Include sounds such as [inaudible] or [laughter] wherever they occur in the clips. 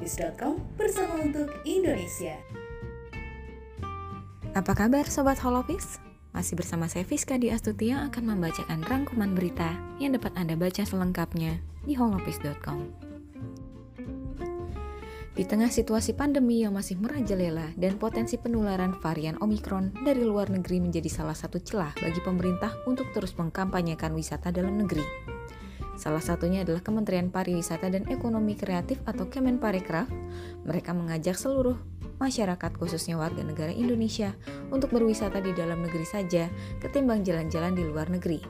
holopis.com bersama untuk Indonesia. Apa kabar Sobat Holopis? Masih bersama saya Fiska di Astuti yang akan membacakan rangkuman berita yang dapat Anda baca selengkapnya di holopis.com. Di tengah situasi pandemi yang masih merajalela dan potensi penularan varian Omikron dari luar negeri menjadi salah satu celah bagi pemerintah untuk terus mengkampanyekan wisata dalam negeri. Salah satunya adalah Kementerian Pariwisata dan Ekonomi Kreatif atau Kemenparekraf. Mereka mengajak seluruh masyarakat khususnya warga negara Indonesia untuk berwisata di dalam negeri saja ketimbang jalan-jalan di luar negeri.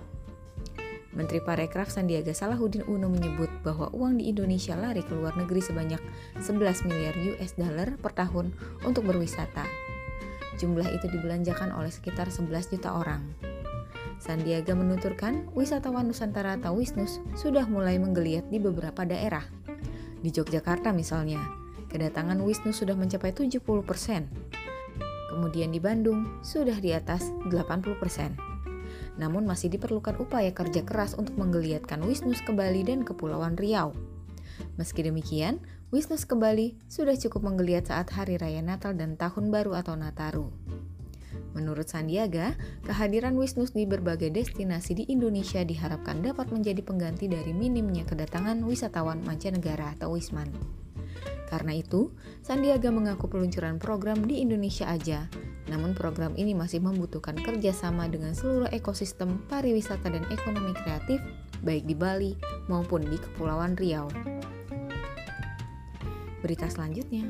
Menteri Parekraf Sandiaga Salahuddin Uno menyebut bahwa uang di Indonesia lari ke luar negeri sebanyak 11 miliar US dollar per tahun untuk berwisata. Jumlah itu dibelanjakan oleh sekitar 11 juta orang. Sandiaga menuturkan wisatawan Nusantara atau Wisnus sudah mulai menggeliat di beberapa daerah. Di Yogyakarta misalnya, kedatangan Wisnus sudah mencapai 70%. Kemudian di Bandung sudah di atas 80%. Namun masih diperlukan upaya kerja keras untuk menggeliatkan Wisnus ke Bali dan Kepulauan Riau. Meski demikian, Wisnus ke Bali sudah cukup menggeliat saat Hari Raya Natal dan Tahun Baru atau Nataru. Menurut Sandiaga, kehadiran Wisnus di berbagai destinasi di Indonesia diharapkan dapat menjadi pengganti dari minimnya kedatangan wisatawan mancanegara atau Wisman. Karena itu, Sandiaga mengaku peluncuran program di Indonesia aja, namun program ini masih membutuhkan kerjasama dengan seluruh ekosistem pariwisata dan ekonomi kreatif, baik di Bali maupun di Kepulauan Riau. Berita selanjutnya,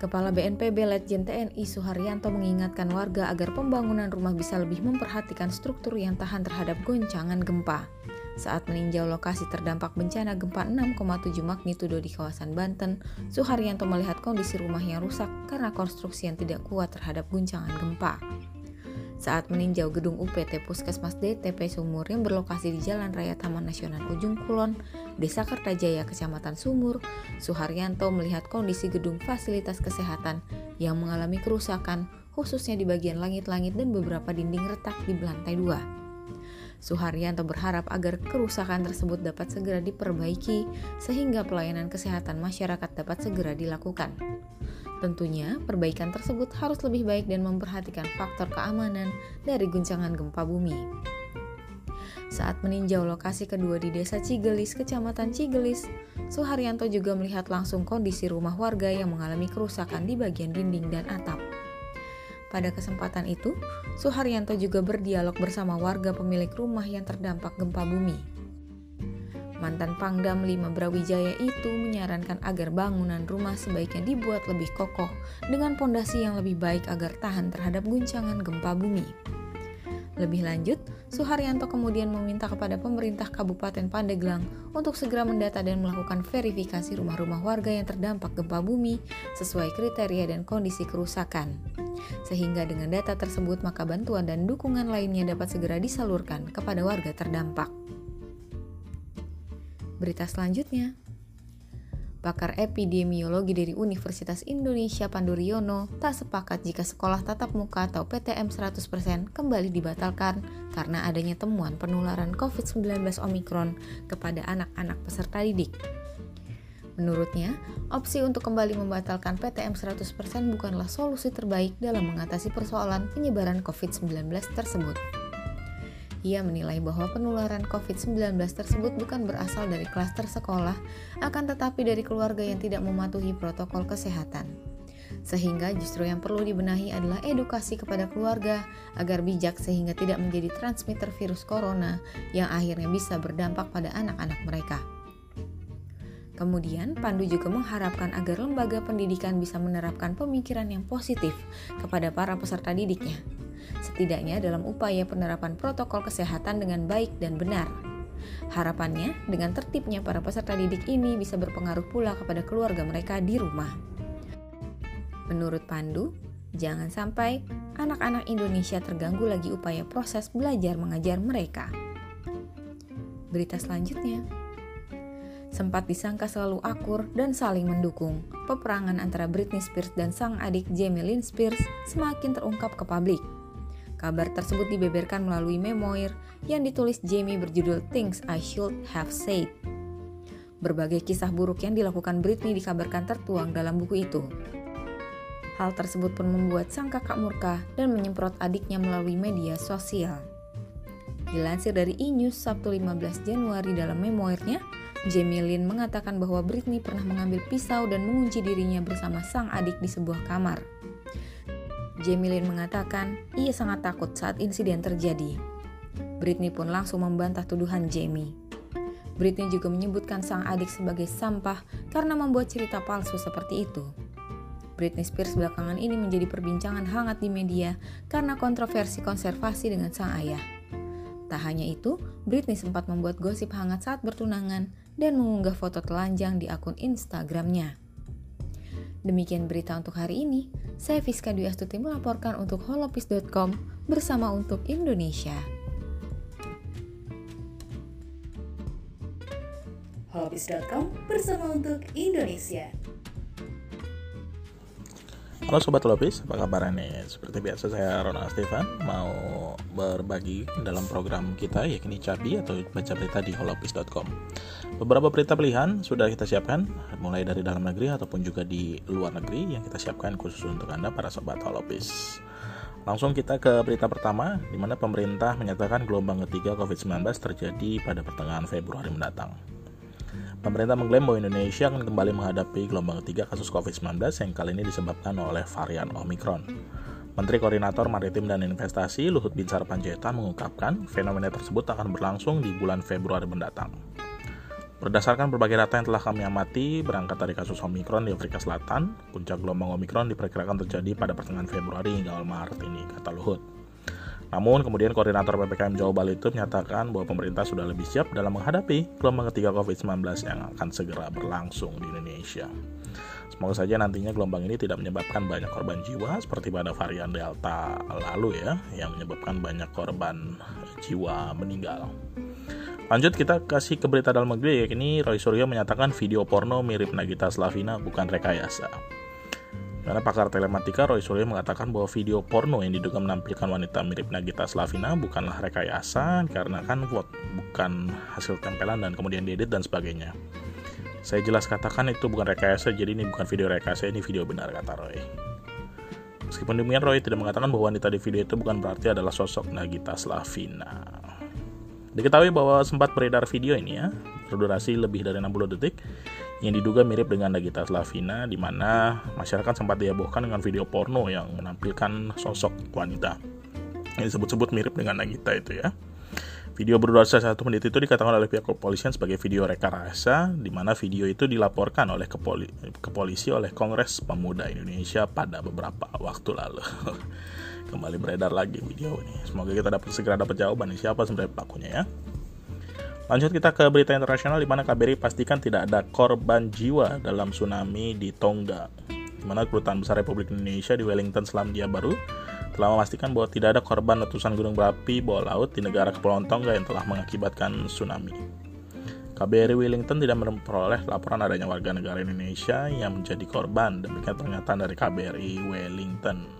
Kepala BNPB Letjen TNI Suharyanto mengingatkan warga agar pembangunan rumah bisa lebih memperhatikan struktur yang tahan terhadap goncangan gempa. Saat meninjau lokasi terdampak bencana gempa 6,7 magnitudo di kawasan Banten, Suharyanto melihat kondisi rumah yang rusak karena konstruksi yang tidak kuat terhadap guncangan gempa. Saat meninjau gedung UPT Puskesmas DTP Sumur yang berlokasi di Jalan Raya Taman Nasional Ujung Kulon, Desa Kertajaya, Kecamatan Sumur, Suharyanto melihat kondisi gedung fasilitas kesehatan yang mengalami kerusakan, khususnya di bagian langit-langit dan beberapa dinding retak di lantai dua. Suharyanto berharap agar kerusakan tersebut dapat segera diperbaiki sehingga pelayanan kesehatan masyarakat dapat segera dilakukan. Tentunya, perbaikan tersebut harus lebih baik dan memperhatikan faktor keamanan dari guncangan gempa bumi. Saat meninjau lokasi kedua di Desa Cigelis, Kecamatan Cigelis, Suharyanto juga melihat langsung kondisi rumah warga yang mengalami kerusakan di bagian dinding dan atap. Pada kesempatan itu, Suharyanto juga berdialog bersama warga pemilik rumah yang terdampak gempa bumi. Mantan Pangdam 5 Brawijaya itu menyarankan agar bangunan rumah sebaiknya dibuat lebih kokoh dengan pondasi yang lebih baik agar tahan terhadap guncangan gempa bumi. Lebih lanjut, Suharyanto kemudian meminta kepada pemerintah Kabupaten Pandeglang untuk segera mendata dan melakukan verifikasi rumah-rumah warga yang terdampak gempa bumi sesuai kriteria dan kondisi kerusakan. Sehingga dengan data tersebut maka bantuan dan dukungan lainnya dapat segera disalurkan kepada warga terdampak. Berita selanjutnya, pakar epidemiologi dari Universitas Indonesia Pandu Riono tak sepakat jika sekolah tatap muka atau PTM 100% kembali dibatalkan karena adanya temuan penularan COVID-19 Omikron kepada anak-anak peserta didik. Menurutnya, opsi untuk kembali membatalkan PTM 100% bukanlah solusi terbaik dalam mengatasi persoalan penyebaran COVID-19 tersebut. Ia menilai bahwa penularan COVID-19 tersebut bukan berasal dari klaster sekolah, akan tetapi dari keluarga yang tidak mematuhi protokol kesehatan. Sehingga justru yang perlu dibenahi adalah edukasi kepada keluarga agar bijak sehingga tidak menjadi transmitter virus corona yang akhirnya bisa berdampak pada anak-anak mereka. Kemudian, Pandu juga mengharapkan agar lembaga pendidikan bisa menerapkan pemikiran yang positif kepada para peserta didiknya, setidaknya dalam upaya penerapan protokol kesehatan dengan baik dan benar. Harapannya, dengan tertibnya para peserta didik ini bisa berpengaruh pula kepada keluarga mereka di rumah. Menurut Pandu, jangan sampai anak-anak Indonesia terganggu lagi upaya proses belajar mengajar mereka. Berita selanjutnya, sempat disangka selalu akur dan saling mendukung. Peperangan antara Britney Spears dan sang adik Jamie Lynn Spears semakin terungkap ke publik. Kabar tersebut dibeberkan melalui memoir yang ditulis Jamie berjudul Things I Should Have Said. Berbagai kisah buruk yang dilakukan Britney dikabarkan tertuang dalam buku itu. Hal tersebut pun membuat sang kakak murka dan menyemprot adiknya melalui media sosial. Dilansir dari e-news Sabtu 15 Januari dalam memoirnya, Jamie Lynn mengatakan bahwa Britney pernah mengambil pisau dan mengunci dirinya bersama sang adik di sebuah kamar. Jamie Lynn mengatakan ia sangat takut saat insiden terjadi. Britney pun langsung membantah tuduhan Jamie. Britney juga menyebutkan sang adik sebagai sampah karena membuat cerita palsu seperti itu. Britney Spears belakangan ini menjadi perbincangan hangat di media karena kontroversi konservasi dengan sang ayah. Tak hanya itu, Britney sempat membuat gosip hangat saat bertunangan dan mengunggah foto telanjang di akun Instagramnya. Demikian berita untuk hari ini. Saya Fiska Dwi Astuti melaporkan untuk holopis.com bersama untuk Indonesia. holopis.com bersama untuk Indonesia. Halo Sobat Lopis, apa kabar nih? Seperti biasa saya Ronald Stefan mau berbagi dalam program kita yakni Cabi atau baca berita di holopis.com. Beberapa berita pilihan sudah kita siapkan mulai dari dalam negeri ataupun juga di luar negeri yang kita siapkan khusus untuk Anda para Sobat Holopis. Langsung kita ke berita pertama di mana pemerintah menyatakan gelombang ketiga COVID-19 terjadi pada pertengahan Februari mendatang. Pemerintah mengklaim bahwa Indonesia akan kembali menghadapi gelombang ketiga kasus COVID-19 yang kali ini disebabkan oleh varian Omicron. Menteri Koordinator Maritim dan Investasi Luhut Binsar Panjaitan mengungkapkan fenomena tersebut akan berlangsung di bulan Februari mendatang. Berdasarkan berbagai data yang telah kami amati, berangkat dari kasus Omicron di Afrika Selatan, puncak gelombang Omicron diperkirakan terjadi pada pertengahan Februari hingga awal Maret ini, kata Luhut. Namun kemudian koordinator PPKM Jawa Bali itu menyatakan bahwa pemerintah sudah lebih siap dalam menghadapi gelombang ketiga COVID-19 yang akan segera berlangsung di Indonesia. Semoga saja nantinya gelombang ini tidak menyebabkan banyak korban jiwa seperti pada varian Delta lalu ya, yang menyebabkan banyak korban jiwa meninggal. Lanjut kita kasih ke berita dalam negeri, yakni Roy Suryo menyatakan video porno mirip Nagita Slavina bukan rekayasa. Karena pakar telematika Roy Suryo mengatakan bahwa video porno yang diduga menampilkan wanita mirip Nagita Slavina bukanlah rekayasa karena kan bukan hasil tempelan dan kemudian diedit dan sebagainya. Saya jelas katakan itu bukan rekayasa, jadi ini bukan video rekayasa, ini video benar, kata Roy. Meskipun demikian, Roy tidak mengatakan bahwa wanita di video itu bukan berarti adalah sosok Nagita Slavina. Diketahui bahwa sempat beredar video ini ya, berdurasi lebih dari 60 detik, yang diduga mirip dengan Nagita Slavina di mana masyarakat sempat dihebohkan dengan video porno yang menampilkan sosok wanita yang disebut-sebut mirip dengan Nagita itu ya. Video berdurasi satu menit itu dikatakan oleh pihak kepolisian sebagai video rekayasa, di mana video itu dilaporkan oleh kepoli kepolisi oleh Kongres Pemuda Indonesia pada beberapa waktu lalu. [laughs] Kembali beredar lagi video ini. Semoga kita dapat segera dapat jawaban siapa sebenarnya pelakunya ya. Lanjut kita ke berita internasional di mana KBRI pastikan tidak ada korban jiwa dalam tsunami di Tonga. Di mana Kedutaan Besar Republik Indonesia di Wellington, Selandia Baru telah memastikan bahwa tidak ada korban letusan gunung berapi bawah laut di negara Kepulauan Tonga yang telah mengakibatkan tsunami. KBRI Wellington tidak memperoleh laporan adanya warga negara Indonesia yang menjadi korban, demikian pernyataan dari KBRI Wellington.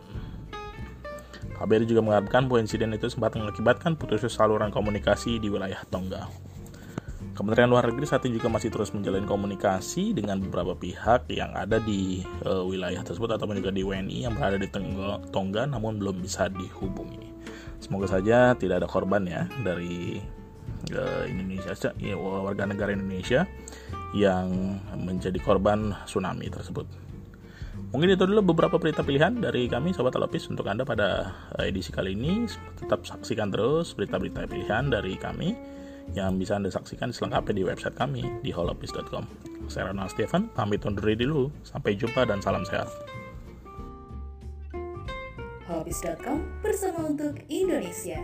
KBRI juga mengharapkan bahwa insiden itu sempat mengakibatkan putusnya saluran komunikasi di wilayah Tonga. Kementerian Luar Negeri saat ini juga masih terus menjalin komunikasi dengan beberapa pihak yang ada di uh, wilayah tersebut ataupun juga di WNI yang berada di Tongga namun belum bisa dihubungi. Semoga saja tidak ada korban ya dari uh, Indonesia ya, warga negara Indonesia yang menjadi korban tsunami tersebut. Mungkin itu dulu beberapa berita pilihan dari kami Sobat Alopis untuk Anda pada eh, edisi kali ini. Tetap saksikan terus berita-berita pilihan dari kami yang bisa Anda saksikan selengkapnya di website kami di holopis.com. Saya Ronald Stephen, pamit undur diri dulu. Sampai jumpa dan salam sehat. Holopis.com bersama untuk Indonesia.